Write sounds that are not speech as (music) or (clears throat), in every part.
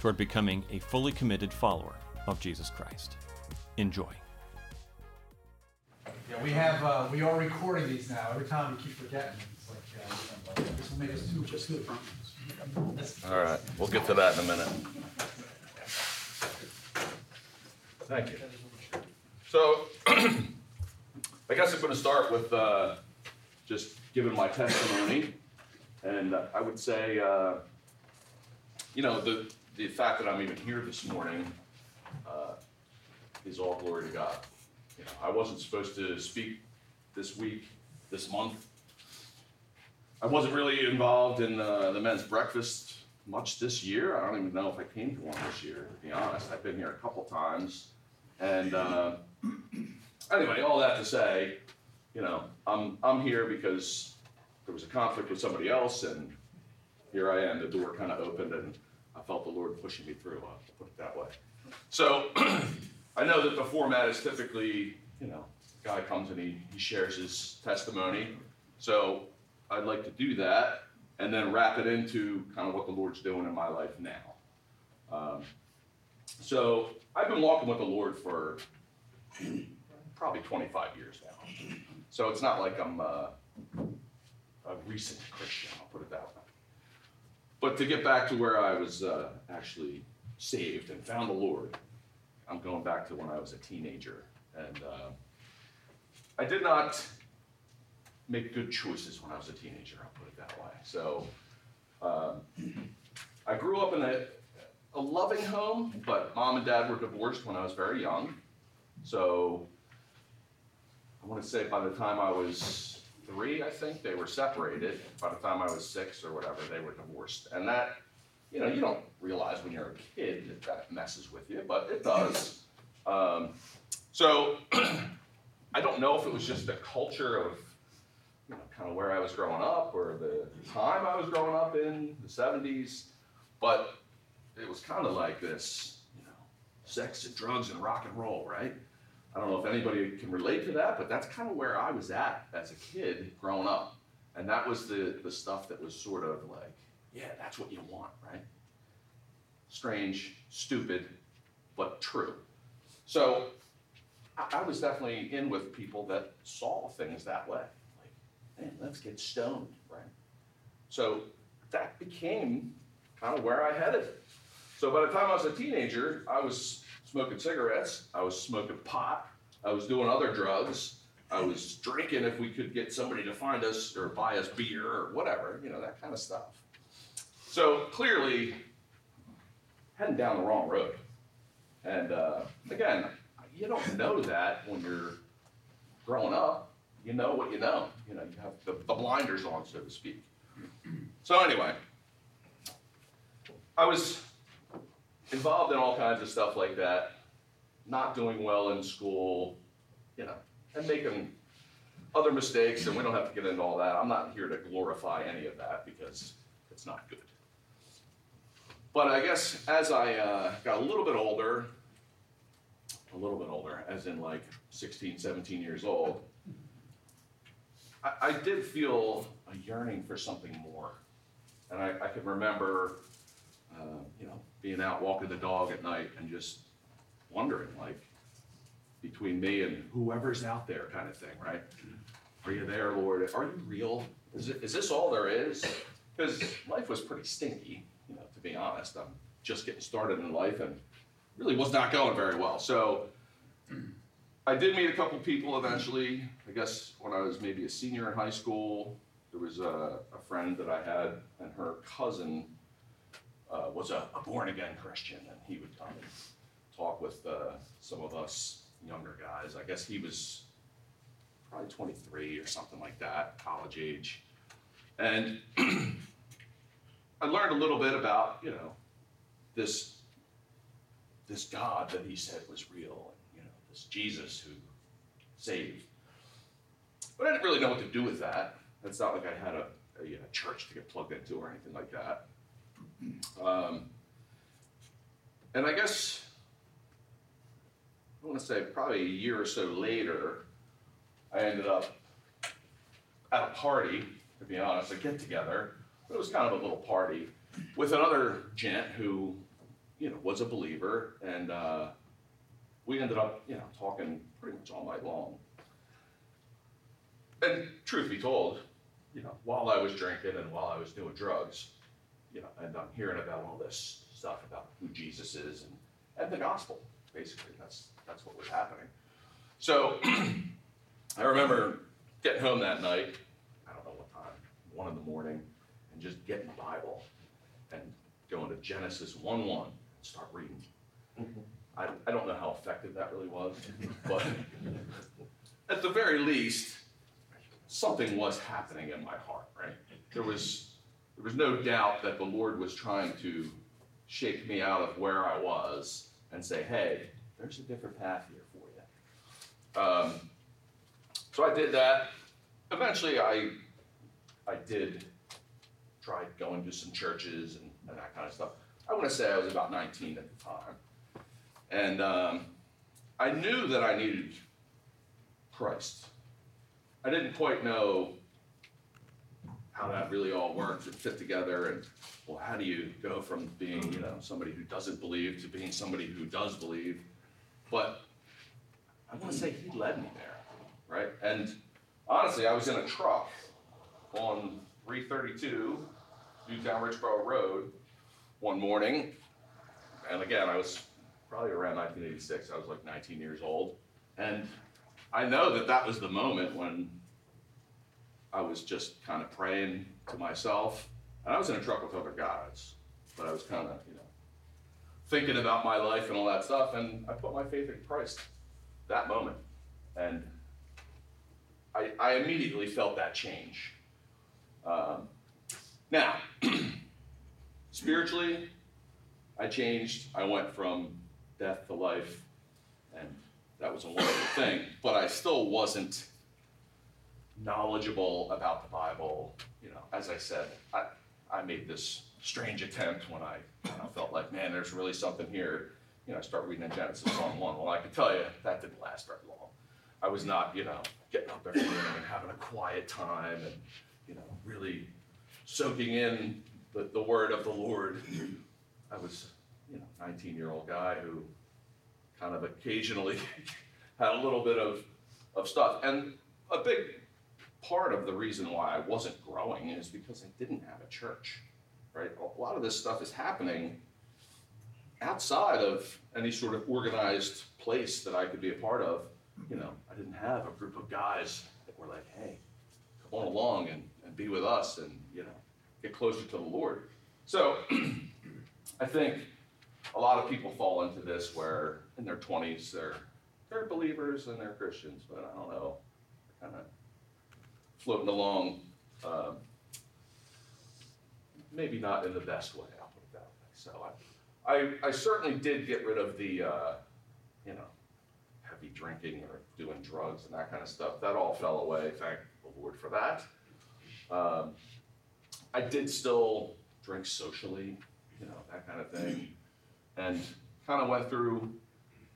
toward becoming a fully committed follower of Jesus Christ. Enjoy. Yeah, we have, uh, we are recording these now. Every time we keep forgetting. It's like, uh, this will make us too, just good. All right, we'll get to that in a minute. Thank you. So, (clears throat) I guess I'm gonna start with, uh, just giving my testimony. And I would say, uh, you know, the, the fact that I'm even here this morning, uh, is all glory to God. You know, I wasn't supposed to speak this week, this month. I wasn't really involved in uh, the men's breakfast much this year. I don't even know if I came to one this year, to be honest. I've been here a couple times. And uh, anyway, all that to say, you know, I'm, I'm here because there was a conflict with somebody else, and here I am. The door kind of opened, and felt the Lord pushing me through. I'll put it that way. So (clears throat) I know that the format is typically, you know, guy comes and he, he shares his testimony. So I'd like to do that and then wrap it into kind of what the Lord's doing in my life now. Um, so I've been walking with the Lord for (clears throat) probably 25 years now. So it's not like I'm a recent Christian, I'll put it that way. But to get back to where I was uh, actually saved and found the Lord, I'm going back to when I was a teenager. And uh, I did not make good choices when I was a teenager, I'll put it that way. So um, I grew up in a, a loving home, but mom and dad were divorced when I was very young. So I want to say by the time I was three, I think, they were separated. By the time I was six or whatever, they were divorced. And that, you know, you don't realize when you're a kid that that messes with you, but it does. Um, so (clears throat) I don't know if it was just the culture of, you know, kind of where I was growing up or the time I was growing up in, the 70s, but it was kind of like this, you know, sex and drugs and rock and roll, right? I don't know if anybody can relate to that, but that's kind of where I was at as a kid growing up. And that was the, the stuff that was sort of like, yeah, that's what you want, right? Strange, stupid, but true. So I, I was definitely in with people that saw things that way. Like, man, let's get stoned, right? So that became kind of where I headed. So by the time I was a teenager, I was smoking cigarettes, I was smoking pot, I was doing other drugs, I was drinking if we could get somebody to find us or buy us beer or whatever, you know, that kind of stuff. So clearly, heading down the wrong road. And uh, again, you don't know that when you're growing up. You know what you know. You know, you have the, the blinders on, so to speak. So anyway, I was involved in all kinds of stuff like that, not doing well in school, you know, and making other mistakes, and we don't have to get into all that. I'm not here to glorify any of that because it's not good. But I guess as I uh, got a little bit older, a little bit older, as in like 16, 17 years old, I, I did feel a yearning for something more. And I, I remember, uh, you know, being out walking the dog at night and just wondering, like, between me and whoever's out there, kind of thing, right? Mm-hmm. Are you there, Lord? Are you real? Is, it, is this all there is? Because life was pretty stinky, you know, to be honest. I'm just getting started in life and really was not going very well. So I did meet a couple people eventually. I guess when I was maybe a senior in high school, there was a, a friend that I had, and her cousin uh, was a, a born again Christian, and he would come and talk with uh, some of us younger guys. I guess he was probably 23 or something like that, college age. And (clears throat) I learned a little bit about, you know, this this God that he said was real, and you know, this Jesus who saved. But I didn't really know what to do with that. It's not like I had a, a, a church to get plugged into or anything like that. Um, and I guess I want to say probably a year or so later, I ended up at a party, to be honest, a get together. It was kind of a little party with another gent who, you know, was a believer, and uh, we ended up, you know, talking pretty much all night long. And truth be told, you know, while I was drinking and while I was doing drugs, you know, and I'm hearing about all this stuff about who Jesus is and, and the gospel, basically. That's that's what was happening. So (clears throat) I remember getting home that night, I don't know what time, one in the morning, and just getting the Bible and going to Genesis 1 1 and start reading. I, I don't know how effective that really was, but (laughs) at the very least, something was happening in my heart, right? There was, there was no doubt that the Lord was trying to shake me out of where I was and say, hey, there's a different path here for you. Um, so I did that. Eventually, I, I did try going to some churches and, and that kind of stuff. I want to say I was about 19 at the time. And um, I knew that I needed Christ. I didn't quite know how that really all worked and fit together and well how do you go from being you know somebody who doesn't believe to being somebody who does believe? But i want to say he led me there right? And honestly i was in a truck on 332 newtown richboro road one morning. And again i was probably around 1986 i was like 19 years old. And i know that that was the moment when I was just kind of praying to myself. And I was in a truck with other guys, but I was kind of, you know, thinking about my life and all that stuff. And I put my faith in Christ that moment. And I, I immediately felt that change. Um, now, (clears throat) spiritually, I changed. I went from death to life, and that was a wonderful thing. But I still wasn't knowledgeable about the Bible. You know, as I said, I, I made this strange attempt when I, felt like, man, there's really something here. You know, I start reading in Genesis Psalm 1. Well, I can tell you, that didn't last very long. I was not, you know, getting up every morning and having a quiet time and, you know, really soaking in the, the word of the Lord. I was, you know, 19 year old guy who kind of occasionally (laughs) had a little bit of, of stuff. And a big part of the reason why I wasn't growing is because I didn't have a church, right? A lot of this stuff is happening outside of any sort of organized place that I could be a part of. You know, I didn't have a group of guys that were like, hey, come on along and, and be with us and, you know, get closer to the Lord. So (clears throat) I think a lot of people fall into this where in their 20s they're, they're believers and they're Christians, but I don't know, kind of floating along, um, maybe not in the best way, I'll put it that way. So I, I, I certainly did get rid of the, uh, you know, heavy drinking or doing drugs and that kind of stuff. That all fell away, thank the Lord for that. Um, I did still drink socially, you know, that kind of thing. And kind of went through,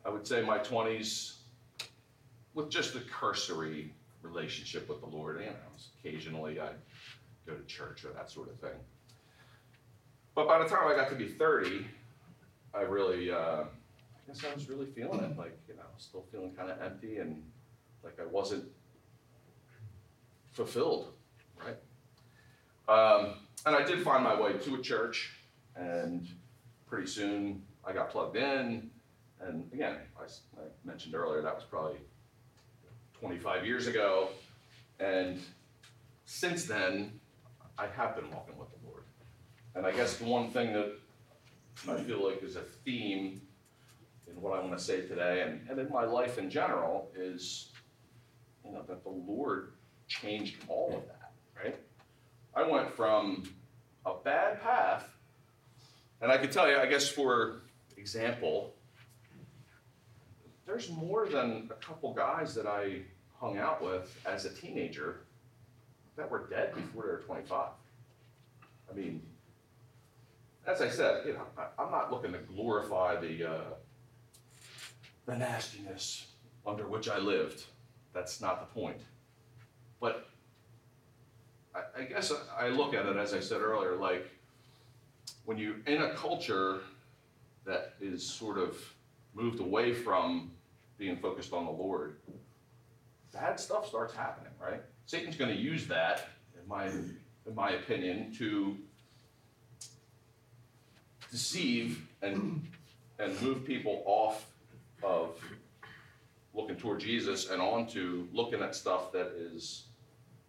I would say, my 20s with just a cursory relationship with the Lord. Know, occasionally I'd go to church or that sort of thing. But by the time I got to be 30, I really, uh, I guess I was really feeling it. Like, you know, still feeling kind of empty and like I wasn't fulfilled, right? Um, and I did find my way to a church, and pretty soon I got plugged in. And again, I, I mentioned earlier that was probably 25 years ago. And since then, I have been walking with the Lord. And I guess the one thing that I feel like is a theme in what I want to say today and, and in my life in general is, you know, that the Lord changed all of that, right? I went from a bad path, and I could tell you, I guess for example, there's more than a couple guys that I hung out with as a teenager that were dead before they were 25. I mean, as I said, you know, I, I'm not looking to glorify the uh, the nastiness under which I lived. That's not the point. But I, I guess I look at it as I said earlier, like when you're in a culture that is sort of moved away from being focused on the Lord, bad stuff starts happening, right? Satan's going to use that, in my in my opinion, to deceive and and move people off of looking toward Jesus and onto looking at stuff that is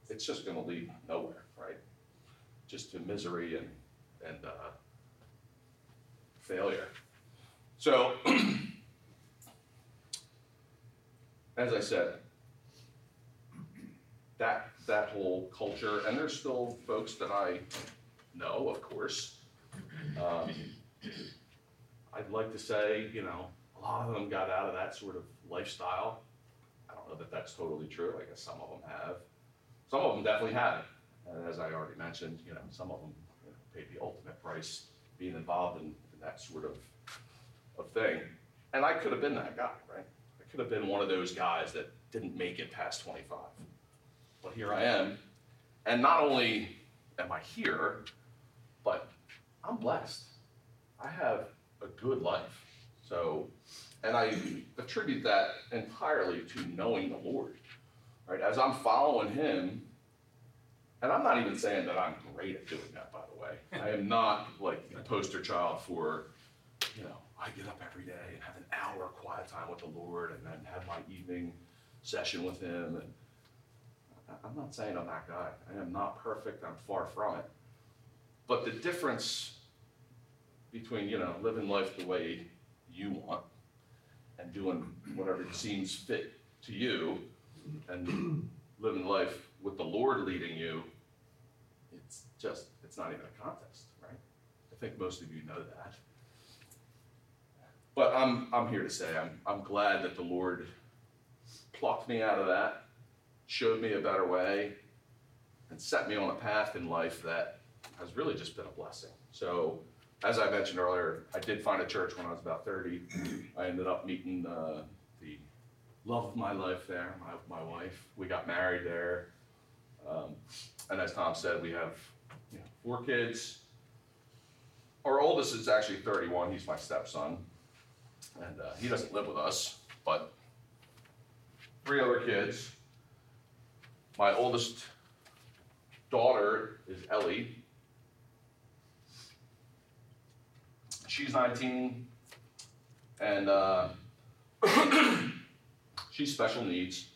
it's just going to lead nowhere, right? Just to misery and and uh, failure. So, (clears throat) as I said, that that whole culture, and there's still folks that I know, of course. Um, I'd like to say, you know, a lot of them got out of that sort of lifestyle. I don't know that that's totally true. I guess some of them have. Some of them definitely haven't. And as I already mentioned, you know, some of them you know, paid the ultimate price being involved in, in that sort of, of thing. And I could have been that guy, right? I could have been one of those guys that didn't make it past 25. But here I am. And not only am I here, but I'm blessed. I have a good life. So, and I attribute that entirely to knowing the Lord. Right? As I'm following Him, and I'm not even saying that I'm great at doing that, by the way. (laughs) I am not like the poster child for, you know, I get up every day and have an hour of quiet time with the Lord and then have my evening session with Him. And I'm not saying I'm that guy. I am not perfect. I'm far from it. But the difference between, you know, living life the way you want and doing whatever seems fit to you and (clears throat) living life with the Lord leading you, it's just, it's not even a contest, right? I think most of you know that. But I'm, I'm here to say, I'm, I'm glad that the Lord plucked me out of that, showed me a better way, and set me on a path in life that has really just been a blessing. So, as I mentioned earlier, I did find a church when I was about 30. I ended up meeting uh, the love of my life there, my, my wife. We got married there. Um, and as Tom said, we have you know, four kids. Our oldest is actually 31. He's my stepson. And uh, he doesn't live with us, but three other kids. My oldest daughter is Ellie. She's 19, and uh, (clears throat) she's special needs,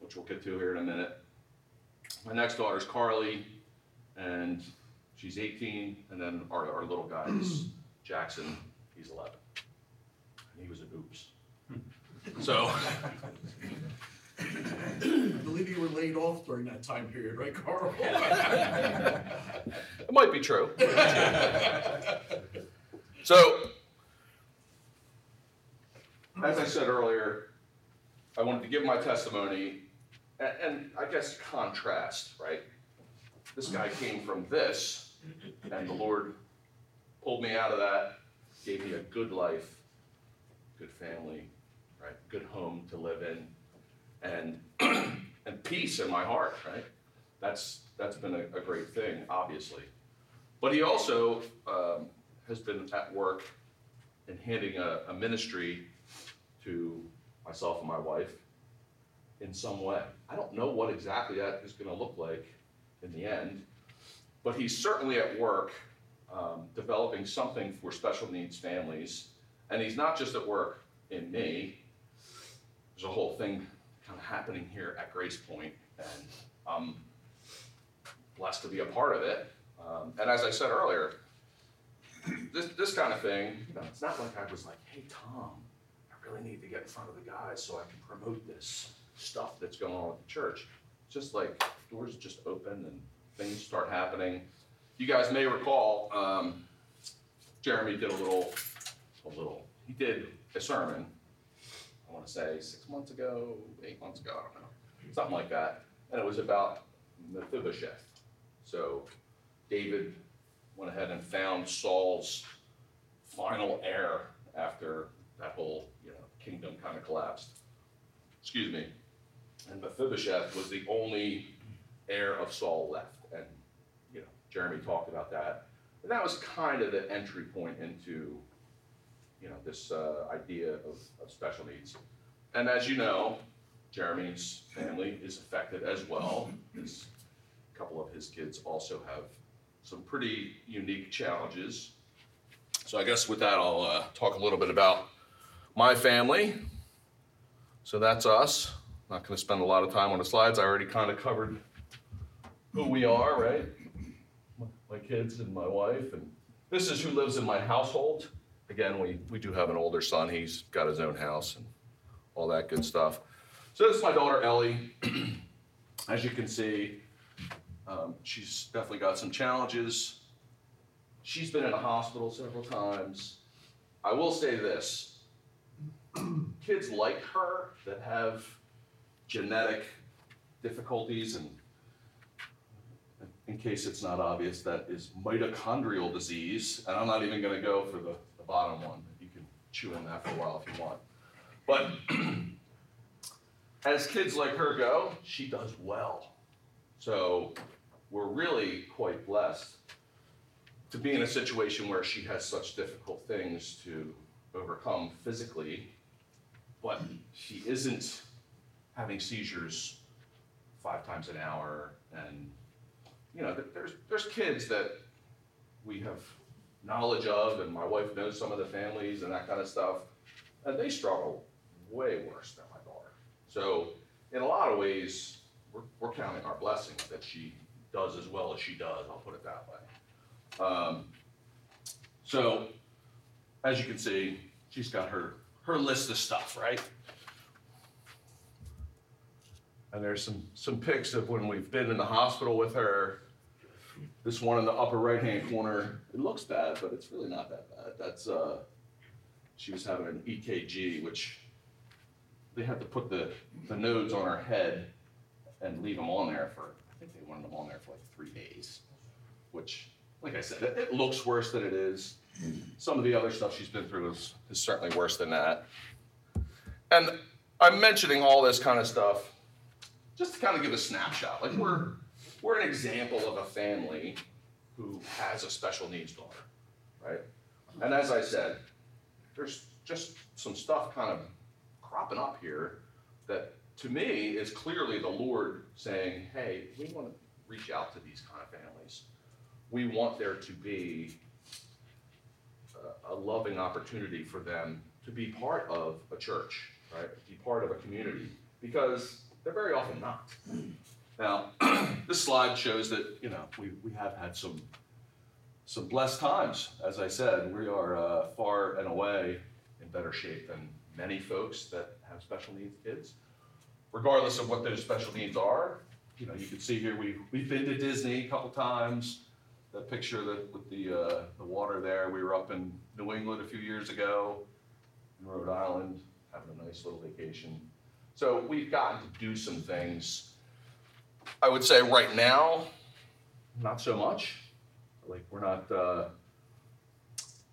which we'll get to here in a minute. My next daughter is Carly, and she's 18, and then our, our little guy is (clears throat) Jackson, he's 11. And he was an oops. So, (laughs) I believe you were laid off during that time period, right, Carl? it might be true. So, as I said earlier, I wanted to give my testimony and, and I guess contrast, right? This guy came from this, and the Lord pulled me out of that, gave me a good life, good family, right? Good home to live in, and (clears throat) and peace in my heart, right? That's that's been a, a great thing, obviously. But he also um, has been at work in handing a, a ministry to myself and my wife in some way. I don't know what exactly that is going to look like in the end, but he's certainly at work um, developing something for special needs families. And he's not just at work in me, there's a whole thing kind of happening here at Grace Point, and I'm blessed to be a part of it. Um, and as I said earlier, this, this kind of thing, you know, it's not like I was like, hey, Tom, I really need to get in front of the guys so I can promote this stuff that's going on at the church. Just like doors just open and things start happening. You guys may recall, um, Jeremy did a little, a little, he did a sermon want to say six months ago, eight months ago, I don't know, something like that. And it was about Mephibosheth. So David went ahead and found Saul's final heir after that whole, you know, kingdom kind of collapsed. Excuse me. And Mephibosheth was the only heir of Saul left. And, you know, Jeremy talked about that. And that was kind of the entry point into, you know, this uh, idea of, of special needs. And as you know, Jeremy's family is affected as well. His, a couple of his kids also have some pretty unique challenges. So I guess with that, I'll uh, talk a little bit about my family. So that's us. Not going to spend a lot of time on the slides. I already kind of covered who we are, right? My kids and my wife, and this is who lives in my household. Again, we, we do have an older son. He's got his own house and all that good stuff. So this is my daughter Ellie. (clears throat) As you can see, um, she's definitely got some challenges. She's been in a hospital several times. I will say this (clears throat) kids like her that have genetic difficulties, and in case it's not obvious, that is mitochondrial disease. And I'm not even going to go for the, the bottom one. You can chew on that for a while if you want. But (clears throat) as kids like her go, she does well. So we're really quite blessed to be in a situation where she has such difficult things to overcome physically, but she isn't having seizures five times an hour. And, you know, there's, there's kids that we have knowledge of, and my wife knows some of the families and that kind of stuff, and they struggle way worse than my daughter. So, in a lot of ways, we're, we're counting our blessings that she does as well as she does, I'll put it that way. Um, so, as you can see, she's got her, her list of stuff, right? And there's some, some pics of when we've been in the hospital with her. This one in the upper right-hand corner, it looks bad, but it's really not that bad. That's, uh, she was having an EKG, which they had to put the, the nodes on her head and leave them on there for, I think they wanted them on there for like three days. Which, like I said, it, it looks worse than it is. Some of the other stuff she's been through is, is certainly worse than that. And I'm mentioning all this kind of stuff just to kind of give a snapshot. Like we're we're an example of a family who has a special needs daughter, right? And as I said, there's just some stuff kind of cropping up here that to me is clearly the Lord saying, hey, we want to reach out to these kind of families. We want there to be a, a loving opportunity for them to be part of a church, right? Be part of a community because they're very often not. Now, (clears throat) this slide shows that, you know, we, we have had some, some blessed times. As I said, we are uh, far and away in better shape than many folks that have special needs kids. Regardless of what those special needs are, you know, you can see here, we, we've been to Disney a couple times. The picture that, with the, uh, the water there, we were up in New England a few years ago, in Rhode Island, having a nice little vacation. So we've gotten to do some things. I would say right now, not so much. Like we're not uh,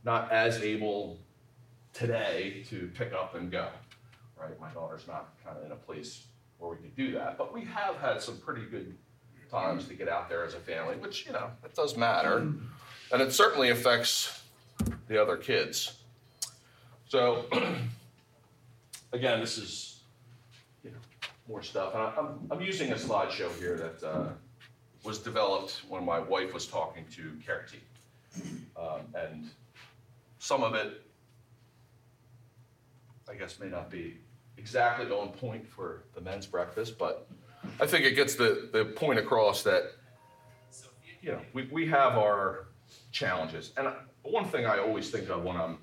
not as able today to pick up and go. Right, my daughter's not kind of in a place where we could do that, but we have had some pretty good times to get out there as a family, which you know it does matter, and it certainly affects the other kids. So (clears throat) again, this is more stuff, and I- I'm I'm using a slideshow here that uh, was developed when my wife was talking to Care um, and some of it, I guess, may not be exactly on point for the men's breakfast, but I think it gets the the point across that you know we we have our challenges, and one thing I always think of when I'm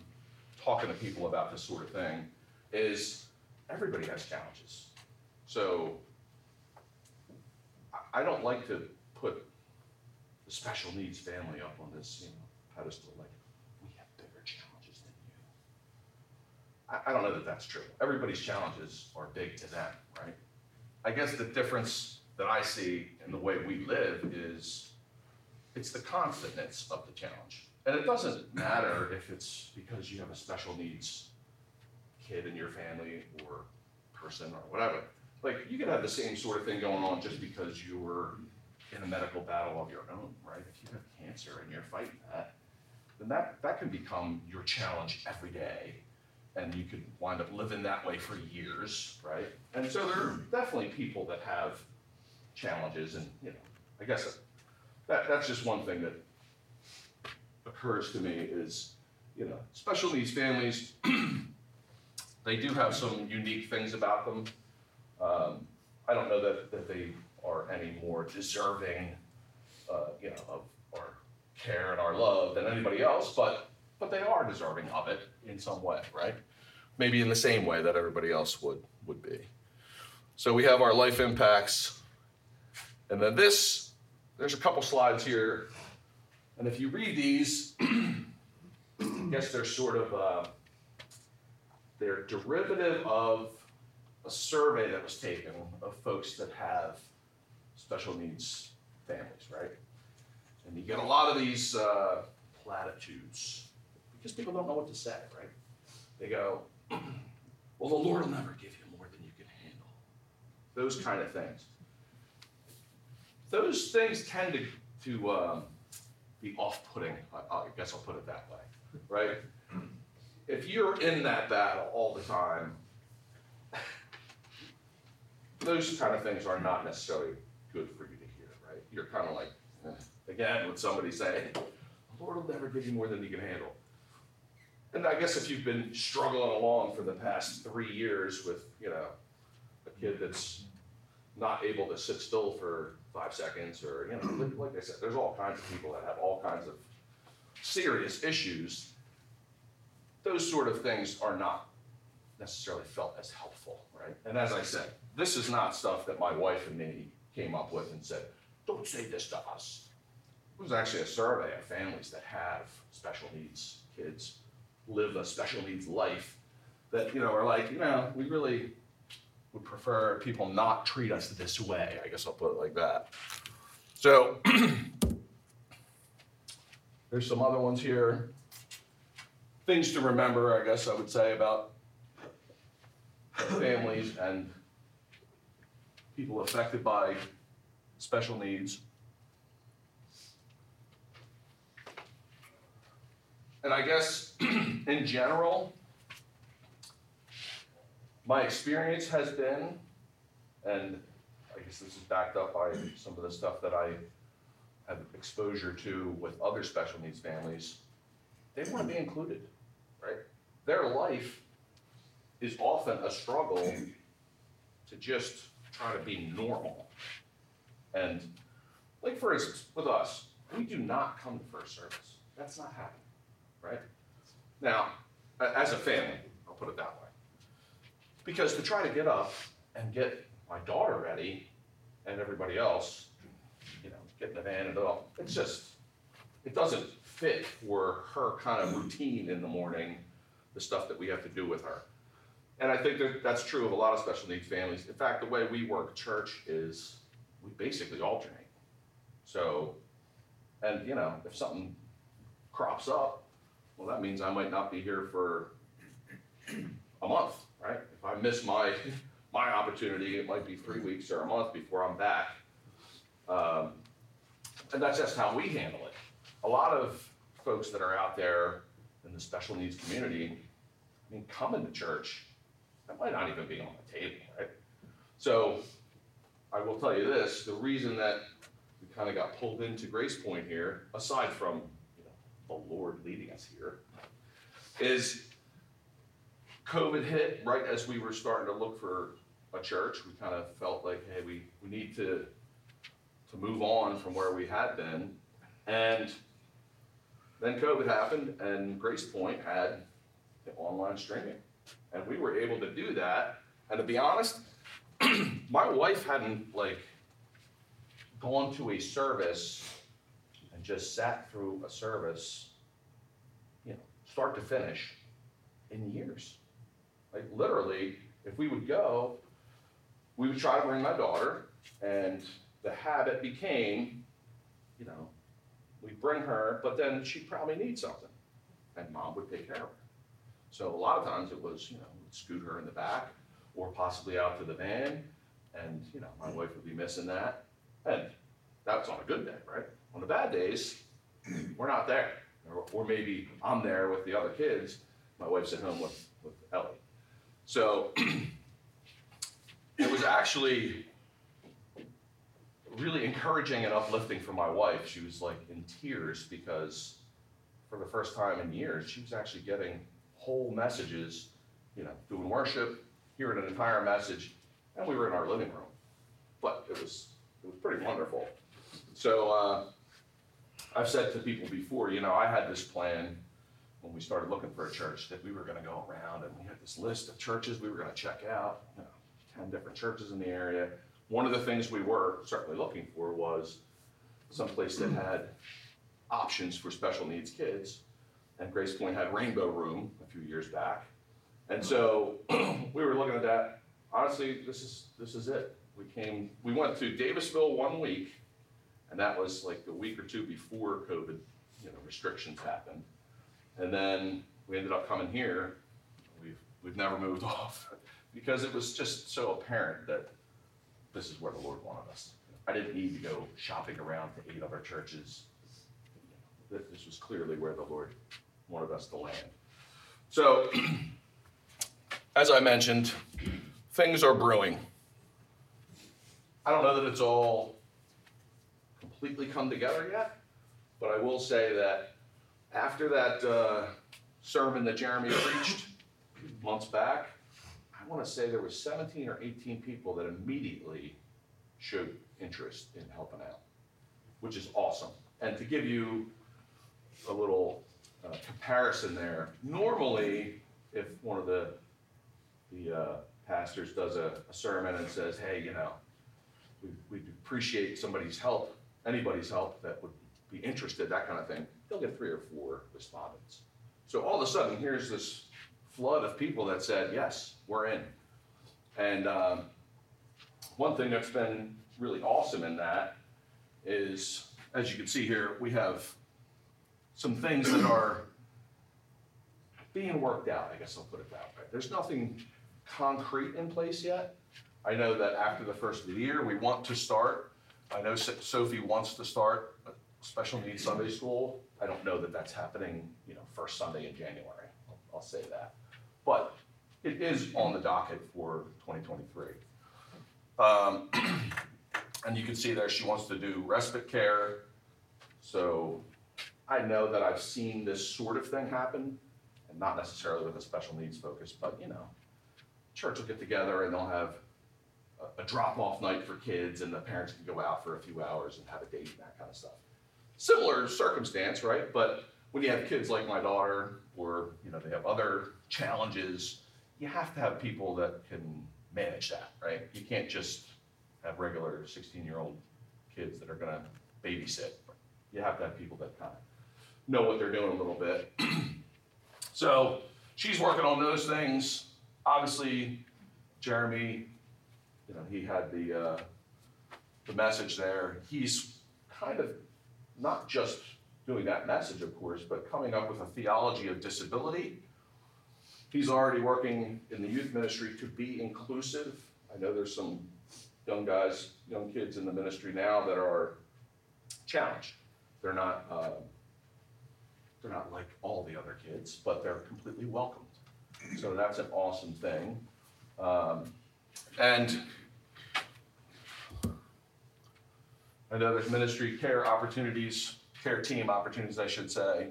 talking to people about this sort of thing is everybody has challenges. So I- don't like to put the special needs family up on this, you know, pedestal like we have bigger challenges than you. I, I don't know that that's true. Everybody's challenges are big to them, right? I guess the difference that I see in the way we live is it's the constantness of the challenge. And it doesn't matter if it's because you have a special needs kid in your family or person or whatever. Like, you could have the same sort of thing going on just because you were in a medical battle of your own, right? If you have cancer and you're fighting that, then that, that can become your challenge every day. And you could wind up living that way for years, right? And so there are definitely people that have challenges and, you know, I guess that, that's just one thing that occurs to me is, you know, special needs families, (clears throat) they do have some unique things about them. Um, I don't know that, that they are any more deserving, uh, you know, of our care and our love than anybody else, but, but they are deserving of it in some way, right? Maybe in the same way that everybody else would, would be. So we have our life impacts. And then this, there's a couple slides here. And if you read these, (clears throat) I guess they're sort of, uh, they're derivative of a survey that was taken of folks that have special needs families, right? And you get a lot of these uh, platitudes because people don't know what to say, right? They go, (clears throat) well, the Lord will never give you more than you can handle. Those kind of things. Those things tend to, to um, be off putting, I, I guess I'll put it that way, right? If you're in that battle all the time, those kind of things are not necessarily good for you to hear, right? You're kind of like, eh. again, when somebody say, the Lord will never give you more than you can handle. And I guess if you've been struggling along for the past three years with, you know, a kid that's not able to sit still for five seconds, or, you know, like I said, there's all kinds of people that have all kinds of serious issues. Those sort of things are not necessarily felt as helpful, right? And as I said, this is not stuff that my wife and me came up with and said, don't say this to us. It was actually a survey of families that have special needs kids, live a special needs life, that, you know, are like, you know, we really would prefer people not treat us this way. I guess I'll put it like that. So, (clears throat) there's some other ones here. Things to remember, I guess I would say, about families and people affected by special needs. And I guess (clears throat) in general, my experience has been, and I guess this is backed up by some of the stuff that I have exposure to with other special needs families, they want to be included, right? Their life is often a struggle to just try to be normal. And like for instance, with us, we do not come to first service. That's not happening, right? Now, as a family, I'll put it that way. Because to try to get up and get my daughter ready and everybody else, you know, get in the van and all, it's just, it doesn't fit for her kind of routine in the morning, the stuff that we have to do with her. And I think that that's true of a lot of special needs families. In fact, the way we work church is we basically alternate. So, and you know, if something crops up, well, that means I might not be here for a month, right? If I miss my, (laughs) my opportunity, it might be three weeks or a month before I'm back. Um, and that's just how we handle it. A lot of folks that are out there in the special needs community, I mean, coming to church, that might not even be on the table, right? So I will tell you this, the reason that we kind of got pulled into Grace Point here, aside from, you know, the Lord leading us here, is COVID hit right as we were starting to look for a church. We kind of felt like, hey, we, we need to, to move on from where we had been. And then COVID happened and Grace Point had the online streaming. And we were able to do that. And to be honest, (clears throat) my wife hadn't like gone to a service and just sat through a service, you know, start to finish in years. Like literally, if we would go, we would try to bring my daughter, and the habit became, you know, we bring her, but then she probably needs something, and mom would take care of her. So a lot of times it was, you know, scoot her in the back, or possibly out to the van, and, you know, my wife would be missing that. And that's on a good day, right? On the bad days, (clears throat) we're not there. Or, or maybe I'm there with the other kids, my wife's at home with, with Ellie. So (clears throat) it was actually really encouraging and uplifting for my wife. She was like in tears because for the first time in years, she was actually getting whole messages, you know, doing worship, hearing an entire message, and we were in our living room. But it was it was pretty wonderful. So uh, I've said to people before, you know, I had this plan when we started looking for a church that we were going to go around and we had this list of churches we were going to check out, you know, 10 different churches in the area. One of the things we were certainly looking for was someplace that had options for special needs kids. And Grace Point had Rainbow Room a few years back. And so (clears throat) we were looking at that. Honestly, this is this is it. We came we went to Davisville one week, and that was like a week or two before COVID, you know, restrictions happened. And then we ended up coming here. We've we've never moved (laughs) off because it was just so apparent that this is where the Lord wanted us. I didn't need to go shopping around to eight other churches. This was clearly where the Lord wanted us to land. So, (clears throat) as I mentioned, things are brewing. I don't know that it's all completely come together yet, but I will say that after that uh, sermon that Jeremy (coughs) preached months back, I want to say there was 17 or 18 people that immediately showed interest in helping out, which is awesome. And to give you a little uh, comparison there, normally if one of the the uh, pastors does a, a sermon and says, "Hey, you know, we we appreciate somebody's help, anybody's help that would be interested, that kind of thing," they'll get three or four respondents. So all of a sudden, here's this flood of people that said, "Yes, we're in." And um, one thing that's been really awesome in that is, as you can see here, we have some things that are being worked out, I guess I'll put it that way. There's nothing concrete in place yet. I know that after the first of the year, we want to start. I know Sophie wants to start a special needs Sunday school. I don't know that that's happening, you know, first Sunday in January. I'll- I'll say that. But it is on the docket for 2023. Um, (clears throat) And you can see there, she wants to do respite care. So I know that I've seen this sort of thing happen, and not necessarily with a special needs focus, but you know, church will get together and they'll have a, a drop-off night for kids, and the parents can go out for a few hours and have a date and that kind of stuff. Similar circumstance, right? But when you have kids like my daughter, or you know, they have other challenges, you have to have people that can manage that, right? You can't just have regular 16-year-old kids that are gonna babysit. You have to have people that kind of know what they're doing a little bit. (clears throat) so she's working on those things. Obviously, Jeremy, you know, he had the uh, the message there. He's kind of not just doing that message, of course, but coming up with a theology of disability. He's already working in the youth ministry to be inclusive. I know there's some young guys, young kids in the ministry now that are challenged. They're not, uh, they're not like all the other kids, but they're completely welcomed. So that's an awesome thing. Um, and I know there's ministry care opportunities, care team opportunities, I should say.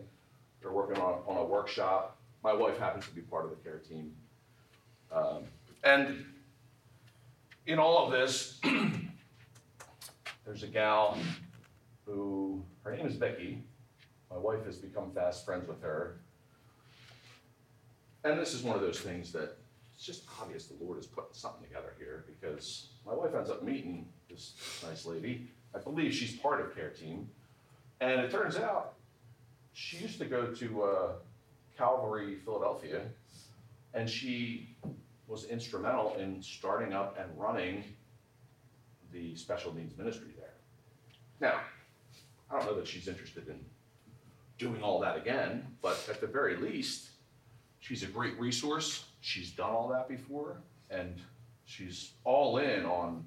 They're working on, on a workshop. My wife happens to be part of the care team. Um, and in all of this, (clears throat) there's a gal who, her name is Becky. My wife has become fast friends with her. And this is one of those things that it's just obvious the Lord is putting something together here because my wife ends up meeting this, nice lady. I believe she's part of Care Team. And it turns out she used to go to uh, Calvary, Philadelphia, and she was instrumental in starting up and running the special needs ministry there. Now, I don't know that she's interested in doing all that again, but at the very least, she's a great resource. She's done all that before, and she's all in on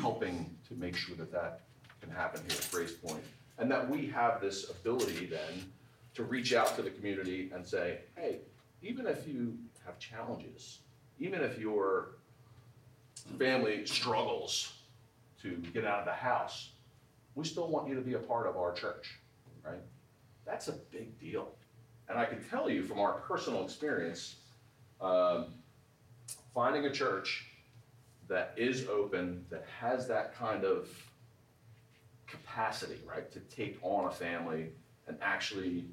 helping to make sure that that can happen here at Grace Point. And that we have this ability then to reach out to the community and say, hey, even if you have challenges, even if your family struggles to get out of the house, we still want you to be a part of our church, right? That's a big deal. And I can tell you from our personal experience, um, finding a church that is open, that has that kind of capacity, right, to take on a family and actually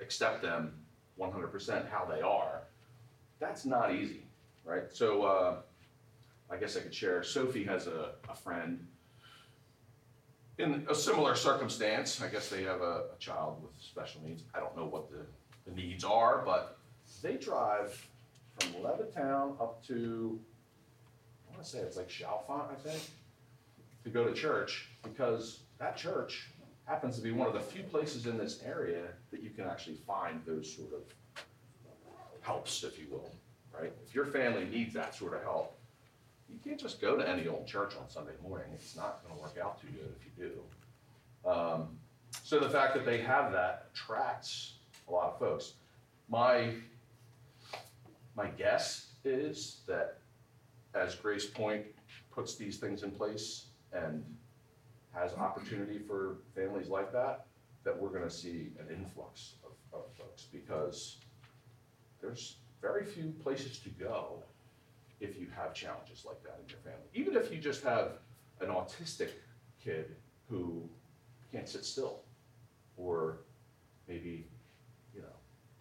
accept them 100% how they are, that's not easy, right? So uh, I guess I could share. Sophie has a, a friend in a similar circumstance. I guess they have a, a child with special needs. I don't know what the, the needs are, but they drive from Levittown up to, I want to say it's like Chalfont, I think, to go to church because that church happens to be one of the few places in this area that you can actually find those sort of helps, if you will, right? If your family needs that sort of help, you can't just go to any old church on Sunday morning. It's not gonna work out too good if you do. Um, so the fact that they have that attracts a lot of folks. My, my guess is that as Grace Point puts these things in place and has opportunity for families like that, that we're gonna see an influx of, of folks because there's very few places to go if you have challenges like that in your family. Even if you just have an autistic kid who can't sit still, or maybe, you know,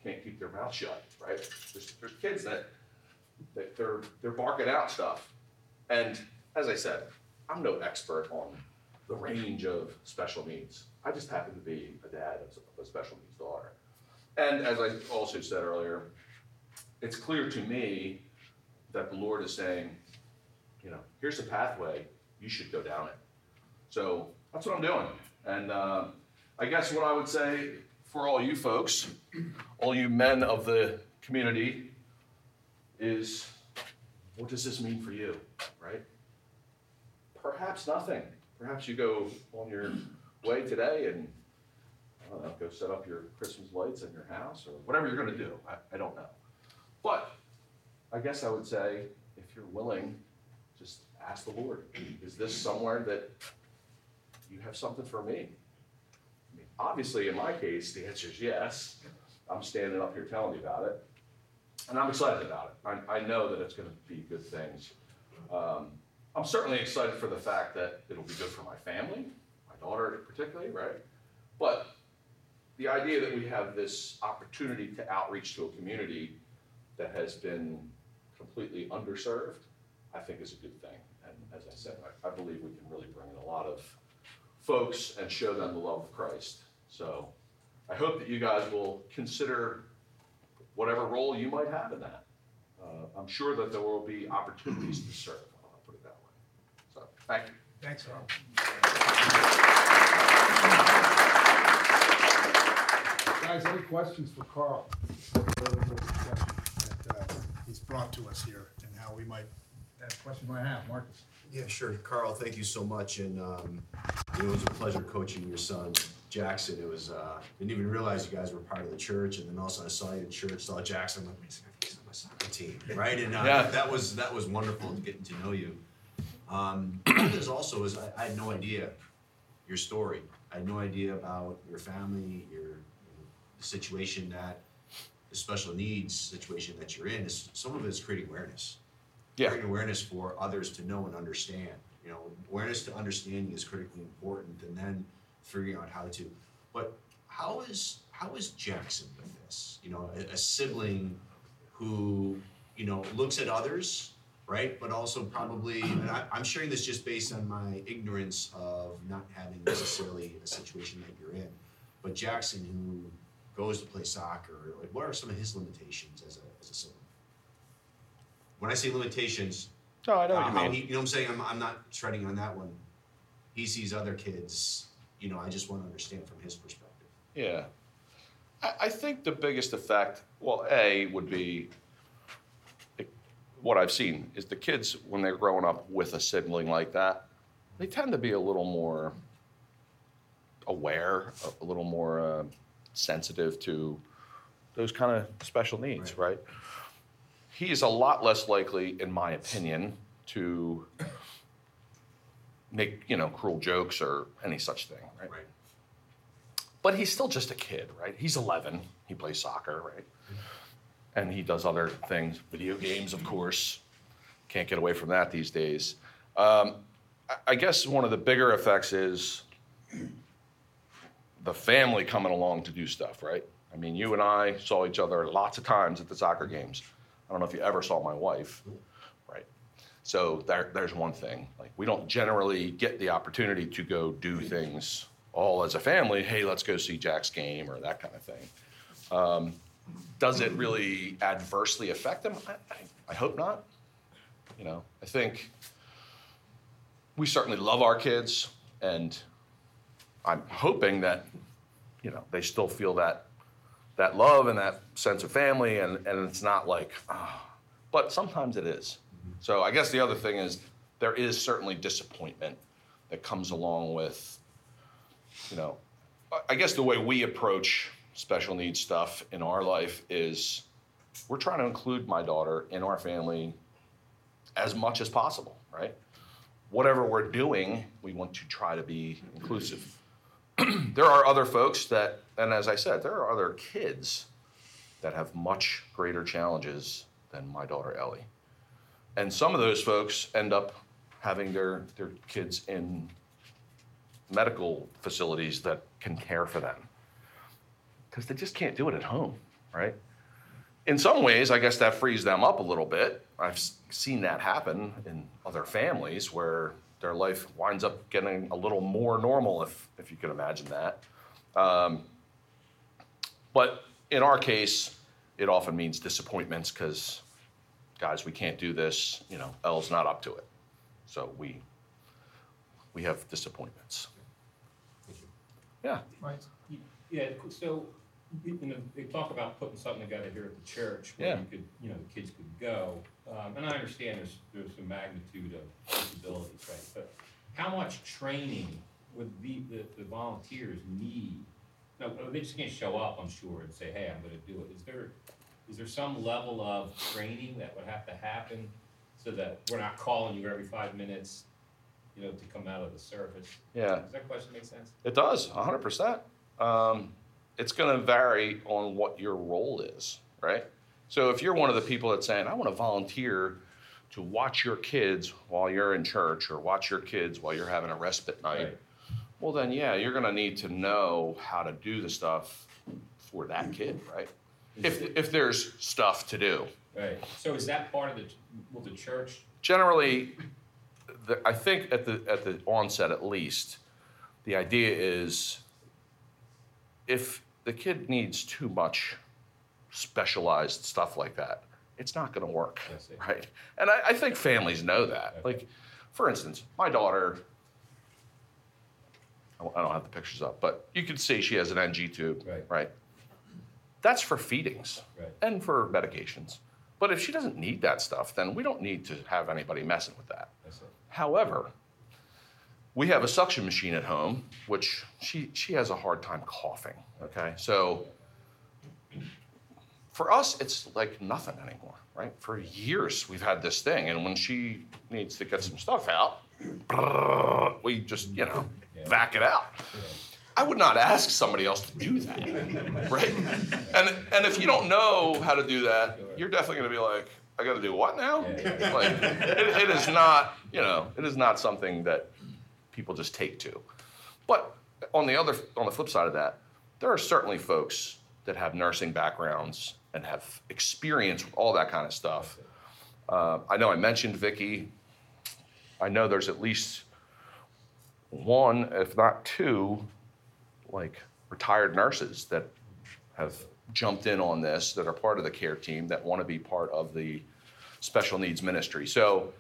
can't keep their mouth shut, right? There's, there's kids that, that they're, they're barking out stuff. And as I said, I'm no expert on the range of special needs. I just happen to be a dad of a special needs daughter. And as I also said earlier, it's clear to me that the Lord is saying, you know, here's the pathway, you should go down it. So that's what I'm doing. And uh, I guess what I would say for all you folks, all you men of the community, is what does this mean for you, right? Perhaps nothing. Perhaps you go on your way today and, I don't know, go set up your Christmas lights in your house or whatever you're gonna do. I, I don't know. But I guess I would say, if you're willing, just ask the Lord, is this somewhere that you have something for me? I mean, Obviously, in my case, the answer is yes. I'm standing up here telling you about it. And I'm excited about it. I, I know that it's gonna be good things. Um, I'm certainly excited for the fact that it'll be good for my family, my daughter particularly, right? But the idea that we have this opportunity to outreach to a community that has been completely underserved, I think is a good thing. And as I said, I, I believe we can really bring in a lot of folks and show them the love of Christ. So I hope that you guys will consider whatever role you might have in that. Uh, I'm sure that there will be opportunities to serve, I'll put it that way. So, thank you. Thanks, Carl. Guys, any questions for Carl? That he's brought to us here and how we might, that question might have, Marcus. Yeah, sure. Carl, thank you so much. And um, it was a pleasure coaching your son, Jackson. It was, uh, didn't even realize you guys were part of the church. And then also I saw you in church, saw Jackson. I'm like, wait a second, he's on my soccer team, right? And uh, Yeah. that was that was wonderful getting to know you. Um, this also is I, I had no idea your story. I had no idea about your family, your the situation that the special needs situation that you're in. Is some of it is creating awareness Yeah. creating awareness for others to know and understand. You know, awareness to understanding is critically important, and then figuring out how to. But how is how is Jackson with this? You know, a, a sibling who you know looks at others, right? But also probably, and I, I'm sharing this just based on my ignorance of not having necessarily a situation that you're in. But Jackson, who goes to play soccer, like what are some of his limitations as a as a sibling? when I say limitations, No, I know uh, what how you he, mean. you know what I'm saying? I'm, I'm not treading on that one. He sees other kids, you know, I just want to understand from his perspective. Yeah. I, I think the biggest effect, well, A, would be what I've seen is the kids, when they're growing up with a sibling like that, they tend to be a little more aware, a, a little more uh, sensitive to those kind of special needs, right? He is a lot less likely, in my opinion, to make, you know, cruel jokes or any such thing, right? Right. But he's still just a kid, right? He's 11. He plays soccer, right? And he does other things, video games, of course. Can't get away from that these days. Um, I guess one of the bigger effects is the family coming along to do stuff, right? I mean, you and I saw each other lots of times at the soccer games. I don't know if you ever saw my wife, right? So there, there's one thing. Like we don't generally get the opportunity to go do things all as a family. Hey, let's go see Jack's game or that kind of thing. Um, does it really adversely affect them? I, I, I hope not. You know, I think we certainly love our kids, and I'm hoping that you know they still feel that that love and that sense of family, and and it's not like, ah. but sometimes it is. So I guess the other thing is there is certainly disappointment that comes along with, you know, I guess the way we approach special needs stuff in our life is we're trying to include my daughter in our family as much as possible, right? Whatever we're doing, we want to try to be inclusive. (clears throat) there are other folks that, and as I said, there are other kids that have much greater challenges than my daughter Ellie. And some of those folks end up having their, their kids in medical facilities that can care for them because they just can't do it at home, right? In some ways, I guess that frees them up a little bit. I've seen that happen in other families where their life winds up getting a little more normal, if, if you can imagine that. Um, but in our case, it often means disappointments because, guys, we can't do this. You know, L's not up to it. So we, we have disappointments. Yeah. Right. Yeah, so, you know, they talk about putting something together here at the church where Yeah. you could, you know, the kids could go. Um, and I understand there's, there's a magnitude of disabilities, right? But how much training would the, the, the volunteers need? No, they just can't show up, I'm sure, and say, hey, I'm gonna do it. Is there, is there some level of training that would have to happen so that we're not calling you every five minutes, you know, to come out of the service? Yeah. Does that question make sense? It does, hundred percent. It's going to vary on what your role is, right? So if you're one of the people that's saying, "I want to volunteer to watch your kids while you're in church, or watch your kids while you're having a respite night," Right. well, then yeah, you're going to need to know how to do the stuff for that kid, right? If mm-hmm. if there's stuff to do, Right, so is that part of the, will the church, generally, the, I think at the at the onset at least, the idea is if the kid needs too much specialized stuff like that, it's not going to work, right? And I, I think families know that. Okay. Like, for instance, my daughter. I don't have the pictures up, but you can see she has an NG tube, Right. right? That's for feedings Right. and for medications. But if she doesn't need that stuff, then we don't need to have anybody messing with that. However, we have a suction machine at home, which she, she has a hard time coughing. Okay. So for us, it's like nothing anymore, right? For years, we've had this thing. And when she needs to get some stuff out, we just, you know, vac it out. I would not ask somebody else to do that, right? And and if you don't know how to do that, you're definitely going to be like, I got to do what now? Yeah. Like, it, it is not, you know, it is not something that people just take to. But on the other, on the flip side of that, there are certainly folks that have nursing backgrounds and have experience with all that kind of stuff. Uh, I know I mentioned Vicky. I know there's at least one, if not two, like retired nurses that have jumped in on this that are part of the care team that want to be part of the special needs ministry. So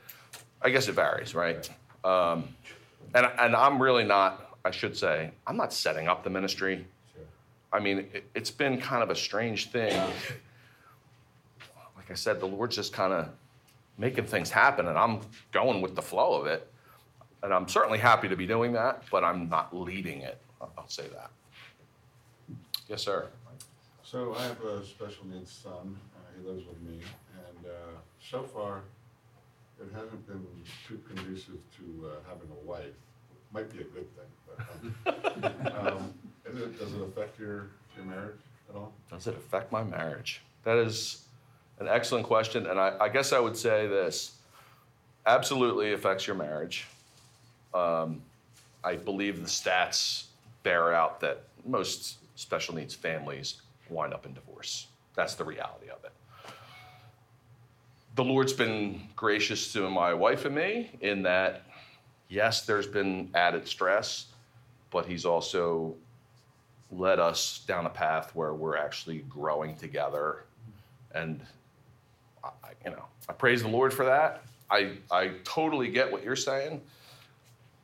I guess it varies, right? Um, and, and I'm really not, I should say, I'm not setting up the ministry. Sure. I mean, it, it's been kind of a strange thing. Like I said, the Lord's just kind of making things happen, and I'm going with the flow of it. And I'm certainly happy to be doing that, but I'm not leading it. I'll say that. Yes, sir. So I have a special needs son, uh, he lives with me, and, uh, so far, it hasn't been too conducive to, uh, having a wife. Might be a good thing, but, um, (laughs) um, is it, does it affect your, your marriage at all? Does it affect my marriage? That is an excellent question, and I, I guess I would say this absolutely affects your marriage. Um, I believe the stats bear out that most special needs families wind up in divorce. That's the reality of it. The Lord's been gracious to my wife and me in that, yes, there's been added stress, but He's also led us down a path where we're actually growing together. And, I, you know, I praise the Lord for that. I, I totally get what you're saying.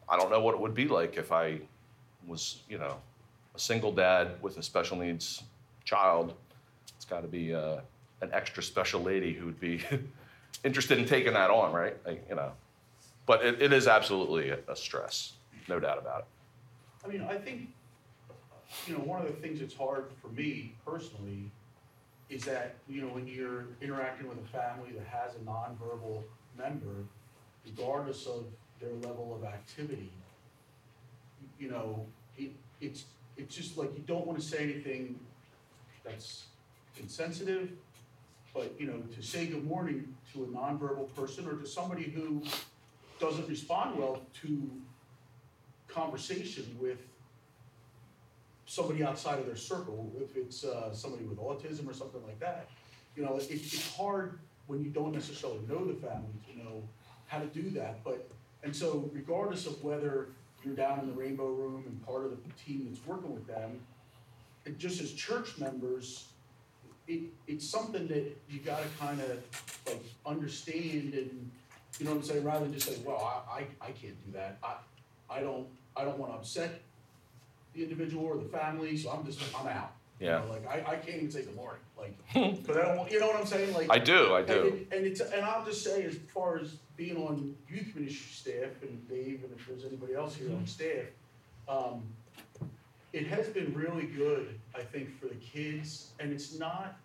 I don't know what it would be like if I was, you know, a single dad with a special needs child. It's got to be uh, an extra special lady who would be (laughs) interested in taking that on, right? Like, you know, but it, it is absolutely a, stress, no doubt about it. I mean, I think, you know, one of the things that's hard for me personally is that, you know, when you're interacting with a family that has a nonverbal member, regardless of their level of activity, you know, it, it's, it's just like, you don't wanna say anything that's insensitive, but, you know, to say good morning to a nonverbal person or to somebody who doesn't respond well to conversation with somebody outside of their circle, if it's, uh, somebody with autism or something like that. You know, it, it's hard when you don't necessarily know the family to know how to do that, but, and so regardless of whether you're down in the Rainbow Room and part of the team that's working with them, just as church members, it, it's something that you gotta kinda like understand and, you know what I'm saying, rather than just say, well, I, I, I can't do that, I, I don't, I don't wanna upset the individual or the family, so I'm just, I'm out. You Yeah. know, Like, I, I can't even say good morning, like, (laughs) cause I don't, want you know what I'm saying, like. I do, I And do. it- And it's, and I'll just say, as far as being on youth ministry staff, and Dave, and if there's anybody else here on staff, um, it has been really good, I think, for the kids, and it's not,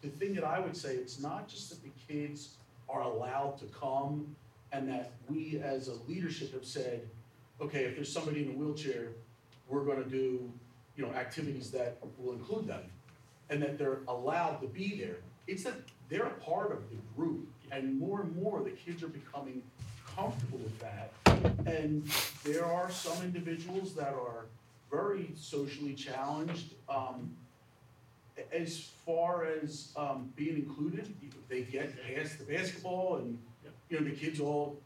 the thing that I would say, it's not just that the kids are allowed to come, and that we as a leadership have said, okay, if there's somebody in a wheelchair, we're gonna do, you know, activities that will include them, and that they're allowed to be there. It's that they're a part of the group, and more and more, the kids are becoming comfortable with that. And there are some individuals that are very socially challenged, um, as far as, um, being included, they get past the basketball and, you know, the kids all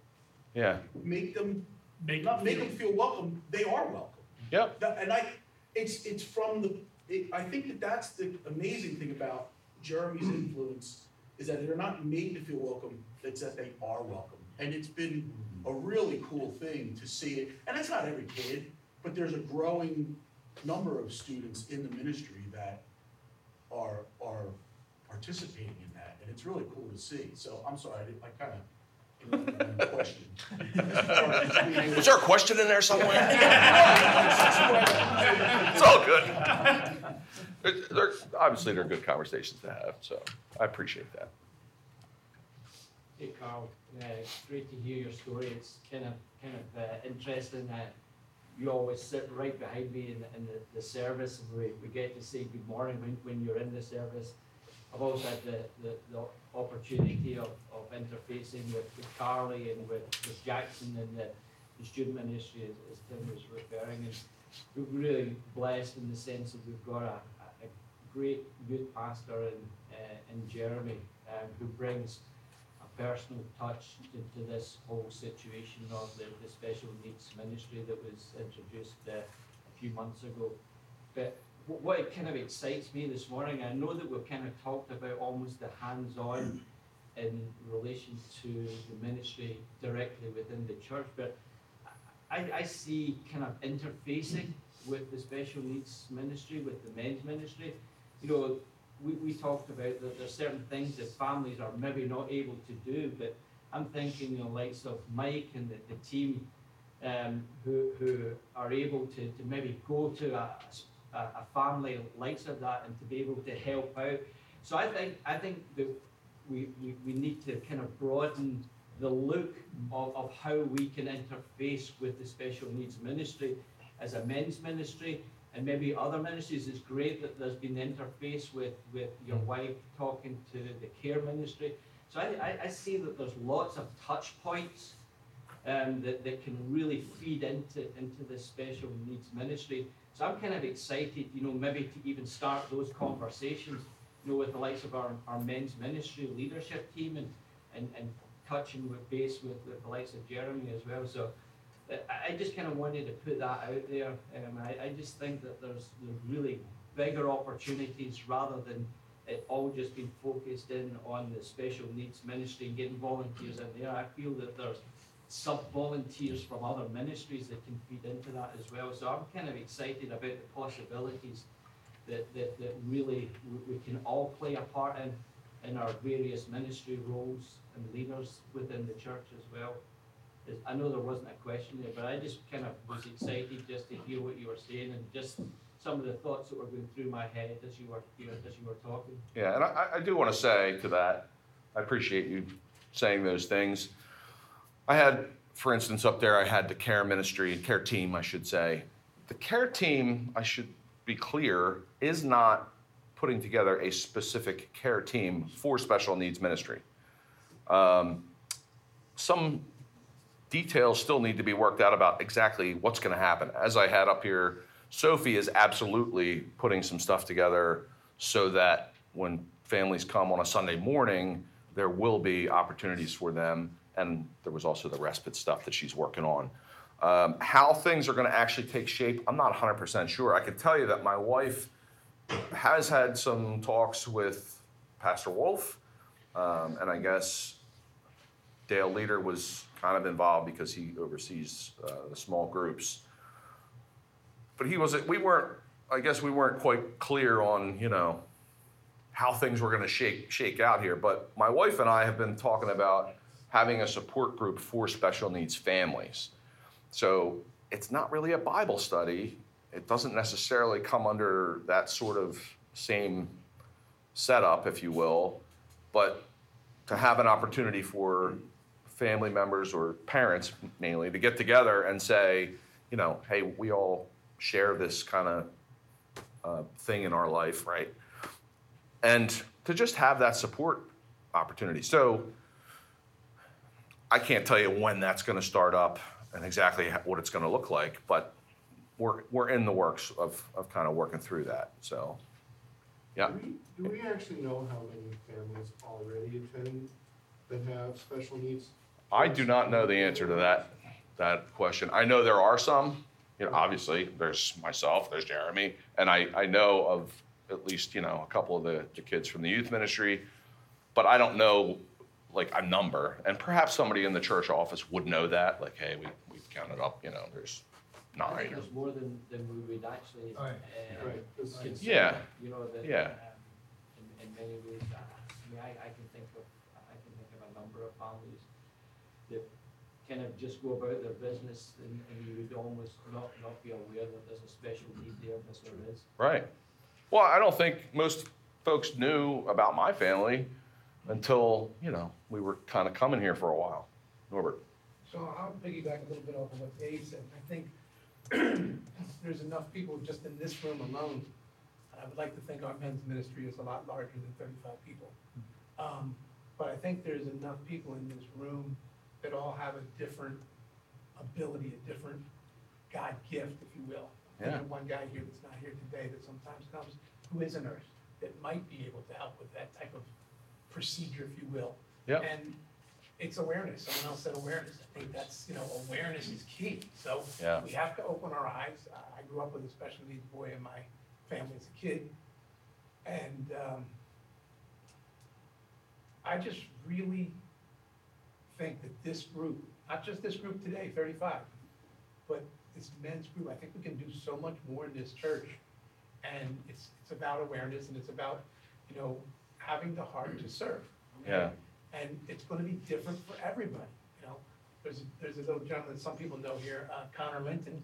Yeah. make them, Make not make them feel welcome, they are welcome. Yep. That- And I, it's, it's from the, it, I think that that's the amazing thing about Jeremy's influence, is that they're not made to feel welcome, it's that they are welcome. And it's been a really cool thing to see it, and it's not every kid, but there's a growing number of students in the ministry that are, are participating in that, and it's really cool to see, so I'm sorry, I did- I kinda, interrupted your question. (laughs) Was there a question in there somewhere? (laughs) It's all good. It- They're, obviously, they're good conversations to have, so I appreciate that. Hey Carl, uh, great to hear your story. It's kind of kind of uh, interesting that you always sit right behind me in, in the, the service and we, we get to say good morning when, when you're in the service. I've also had the, the, the opportunity of, of interfacing with, with Carly and with, with Jackson and the, the student ministry as, as Tim was referring. And we're really blessed in the sense that we've got a, a, great youth pastor in, uh, in Jeremy um, who brings personal touch to, to this whole situation of the, the special needs ministry that was introduced uh, a few months ago. But wh- what kind of excites me this morning, I know that we've kind of talked about almost the hands-on in relation to the ministry directly within the church, but I, I see kind of interfacing with the special needs ministry, with the men's ministry. You know, we, we talked about that there's certain things that families are maybe not able to do, but I'm thinking, you know, likes of Mike and the, the team, um, who, who are able to, to maybe go to a, a, a family likes of that and to be able to help out. So I think, I think that we, we, we need to kind of broaden the look of, of how we can interface with the special needs ministry as a men's ministry and maybe other ministries. It's great that there's been interface with, with your wife talking to the care ministry. So I, I, I see that there's lots of touch points um, that, that can really feed into, into the special needs ministry. So I'm kind of excited, you know, maybe to even start those conversations, you know, with the likes of our, our men's ministry leadership team and, and, and touching with base with, with the likes of Jeremy as well. So I, just kind of wanted to put that out there. Um, I, I just think that there's, really bigger opportunities rather than it all just being focused in on the special needs ministry and getting volunteers in there. I feel that there's sub-volunteers from other ministries that can feed into that as well. So I'm kind of excited about the possibilities that, that, that really we can all play a part in, in our various ministry roles and leaders within the church as well. I know there wasn't a question there, but I just kind of was excited just to hear what you were saying and just some of the thoughts that were going through my head as you were, you know, as you were talking. Yeah, and I, I do want to say to that, I appreciate you saying those things. I had, for instance, up there, I had the care ministry, care team, I should say. The care team, I should be clear, is not putting together a specific care team for special needs ministry. Um, some details still need to be worked out about exactly what's going to happen. As I had up here, Sophie is absolutely putting some stuff together so that when families come on a Sunday morning, there will be opportunities for them. And there was also the respite stuff that she's working on. Um, how things are going to actually take shape, I'm not 100% sure. I can tell you that my wife has had some talks with Pastor Wolf, um, and I guess Dale Leader was kind of involved because he oversees uh, the small groups. But he wasn't, we weren't, I guess we weren't quite clear on, you know, how things were going to shake, shake out here. But my wife and I have been talking about having a support group for special needs families. So it's not really a Bible study. It doesn't necessarily come under that sort of same setup, if you will. But to have an opportunity for family members or parents mainly to get together and say, you know, hey, we all share this kind of uh, thing in our life, right? And to just have that support opportunity. So I can't tell you when that's going to start up and exactly what it's going to look like, but we're, we're in the works of, of kind of working through that. So, yeah. Do we, do we actually know how many families already attend that have special needs? I do not know the answer to that, that question. I know there are some, you know, obviously, there's myself, there's Jeremy, and I, I know of at least, you know, a couple of the, the kids from the youth ministry, but I don't know like a number. And perhaps somebody in the church office would know that, like, hey, we, we've counted up, you know, there's nine. there's more than, than we would actually, Right. uh, Right, 'cause- consider, Yeah. you know, that, Yeah. um, in, in many ways, I, I mean, I, I can think of, I can think of a number of families that kind of just go about their business and, and you would almost not, not be aware that there's a special need there, but there is. Right. Well, I don't think most folks knew about my family until, you know, we were kind of coming here for a while. Norbert. So I'll piggyback a little bit off of what Dave said. I think (clears throat) there's enough people just in this room alone. and I would like to think our men's ministry is a lot larger than thirty-five people. Um, But I think there's enough people in this room that all have a different ability, a different God gift, if you will. I think Yeah. one guy here that's not here today that sometimes comes, who is a nurse, that might be able to help with that type of procedure, if you will. Yep. And it's awareness. Someone else said awareness. I think that's, you know, awareness is key. So Yeah. we have to open our eyes. Uh, I grew up with a special needs boy in my family as a kid. And, um, I just really think that this group, not just this group today, thirty-five, but this men's group, I think we can do so much more in this church. And it's, it's about awareness and it's about, you know, having the heart to serve. Yeah. And it's gonna be different for everybody, you know? There's, there's a little gentleman, that some people know here, uh, Connor Linton,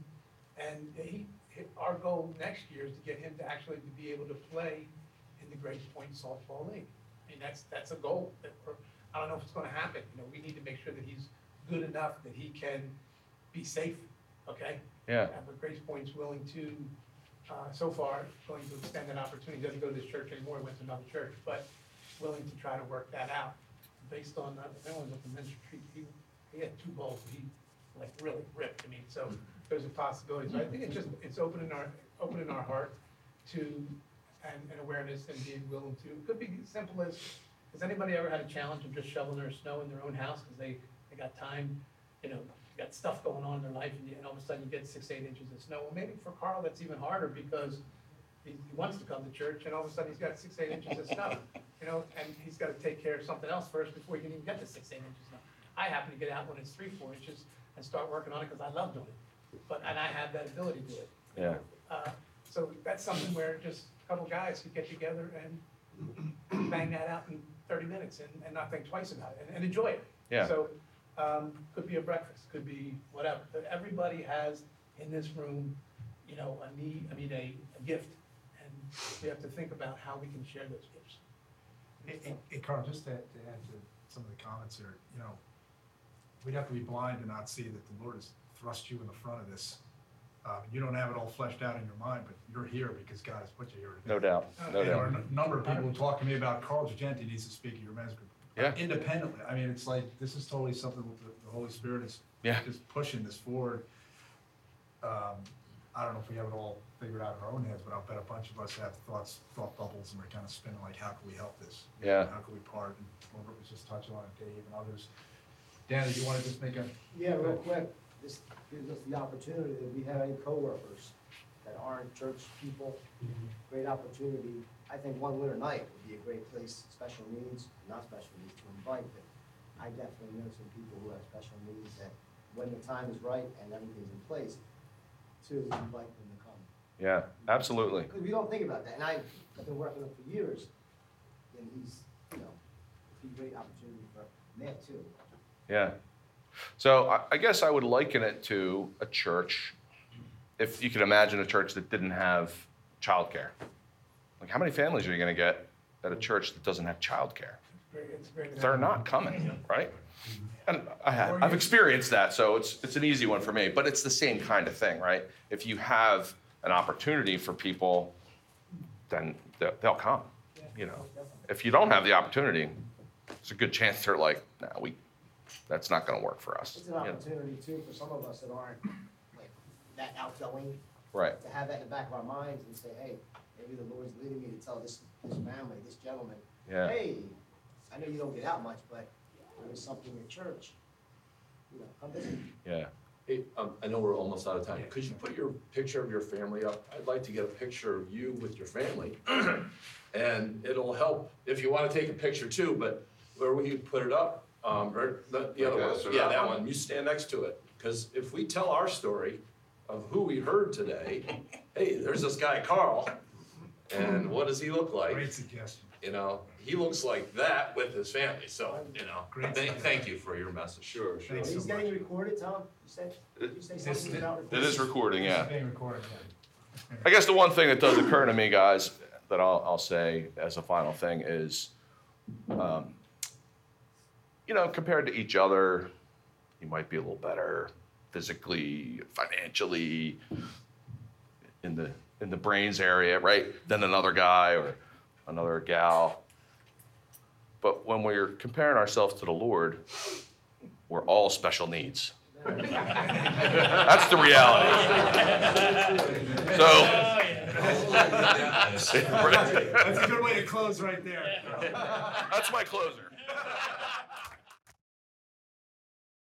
and he, he- our goal next year is to get him to actually to be able to play in the Grace Point softball league. I mean, that's, that's a goal, that we're, I don't know if it's gonna happen, you know, we need to make sure that he's good enough that he can be safe, okay? Yeah. Uh, But Grace Point's willing to, uh, so far, going to extend that opportunity, He doesn't go to this church anymore, he went to another church, but willing to try to work that out. Based on, uh, that one was up in Men's Street, he, he had two balls, he like really ripped, I mean, so there's a possibility, so I think it's just, it's opening our, opening our heart to, and, and awareness and being willing to, it could be as simple as, has anybody ever had a challenge of just shoveling their snow in their own house, because they, they got time, you know, got stuff going on in their life, and, you- and all of a sudden you get six, eight inches of snow, well, maybe for Carl, that's even harder, because he, he wants to come to church, and all of a sudden he's got six, eight inches of snow, (laughs) you know, and he's gotta take care of something else first before he can even get to six, eight inches of snow. I happen to get out when it's three, four inches and start working on it, because I love doing it, but, and I have that ability to do it. Yeah. Uh, So that's something where just a couple guys could get together and bang that out in thirty minutes and, and not think twice about it and, and enjoy it. Yeah. So, um, could be a breakfast, could be whatever, but everybody has in this room, you know, a need, I mean, a, a gift. And we have to think about how we can share those gifts. Hey, hey, hey, Carl, just to, to add to some of the comments here, you know, we'd have to be blind to not see that the Lord has thrust you in the front of this. Um, you don't have it all fleshed out in your mind, but you're here because God has put you here. today. No doubt. No And there are doubt. a number of people who talk to me about Carl Gigenti needs to speak at your men's group. Yeah. Independently, I mean, it's like, this is totally something that the, the Holy Spirit is Yeah. just pushing this forward. Um, I don't know if we have it all figured out in our own heads, but I'll bet a bunch of us have thoughts, thought bubbles, and we're kind of spinning like, how can we help this? Yeah. How can we part? And Robert was just touching on it, Dave and others. Dan, do you want to just make a? Yeah, real quick, this gives us the opportunity, if we have any coworkers that aren't church people, mm-hmm. great opportunity. I think one winter night would be a great place, special needs, not special needs, to invite, but I definitely know some people who have special needs that when the time is right and everything's in place, to invite them to come. Yeah, absolutely. Because we don't think about that, and I, I've been working with him for years, and he's, you know, it'd be a great opportunity for Matt too. Yeah. So I, guess I would liken it to a church. If you could imagine a church that didn't have childcare, like how many families are you going to get at a church that doesn't have childcare? They're not coming, right? And I have, I've experienced that, so it's it's an easy one for me. But it's the same kind of thing, right? If you have an opportunity for people, then they'll, come. You know, if you don't have the opportunity, it's a good chance they're like, no, we, that's not going to work for us. It's an you know? opportunity too for some of us that aren't like that outgoing. Right. To have that in the back of our minds and say, hey, maybe the Lord's leading me to tell this, this family, this gentleman, Yeah. hey, I know you don't get out much, but there is something in church. You know, come visit. Yeah. Hey, um, I know we're almost out of time. Could you put your picture of your family up? I'd like to get a picture of you with your family. (clears throat) And it'll help if you wanna take a picture too, but where will you put it up? Um, or the, the other Like one, this yeah, that that one? one, you stand next to it. Cause if we tell our story of who we heard today, (laughs) hey, there's this guy Carl, and what does he look like? Great suggestion. You know, he looks like that with his family, so, you know, Great thank, thank you for your message. Sure, sure. Thanks so He's much. getting recorded, Tom? You said, you say This- something about It is recording, yeah. is being recorded, yeah. I guess the one thing that does occur to me, guys, that I'll, I'll say as a final thing is, um, you know, compared to each other, you might be a little better physically, financially, in the in the brains area, right, than another guy or another gal. But when we're comparing ourselves to the Lord, we're all special needs. That's the reality. So. That's a good way to close right there. That's my closer.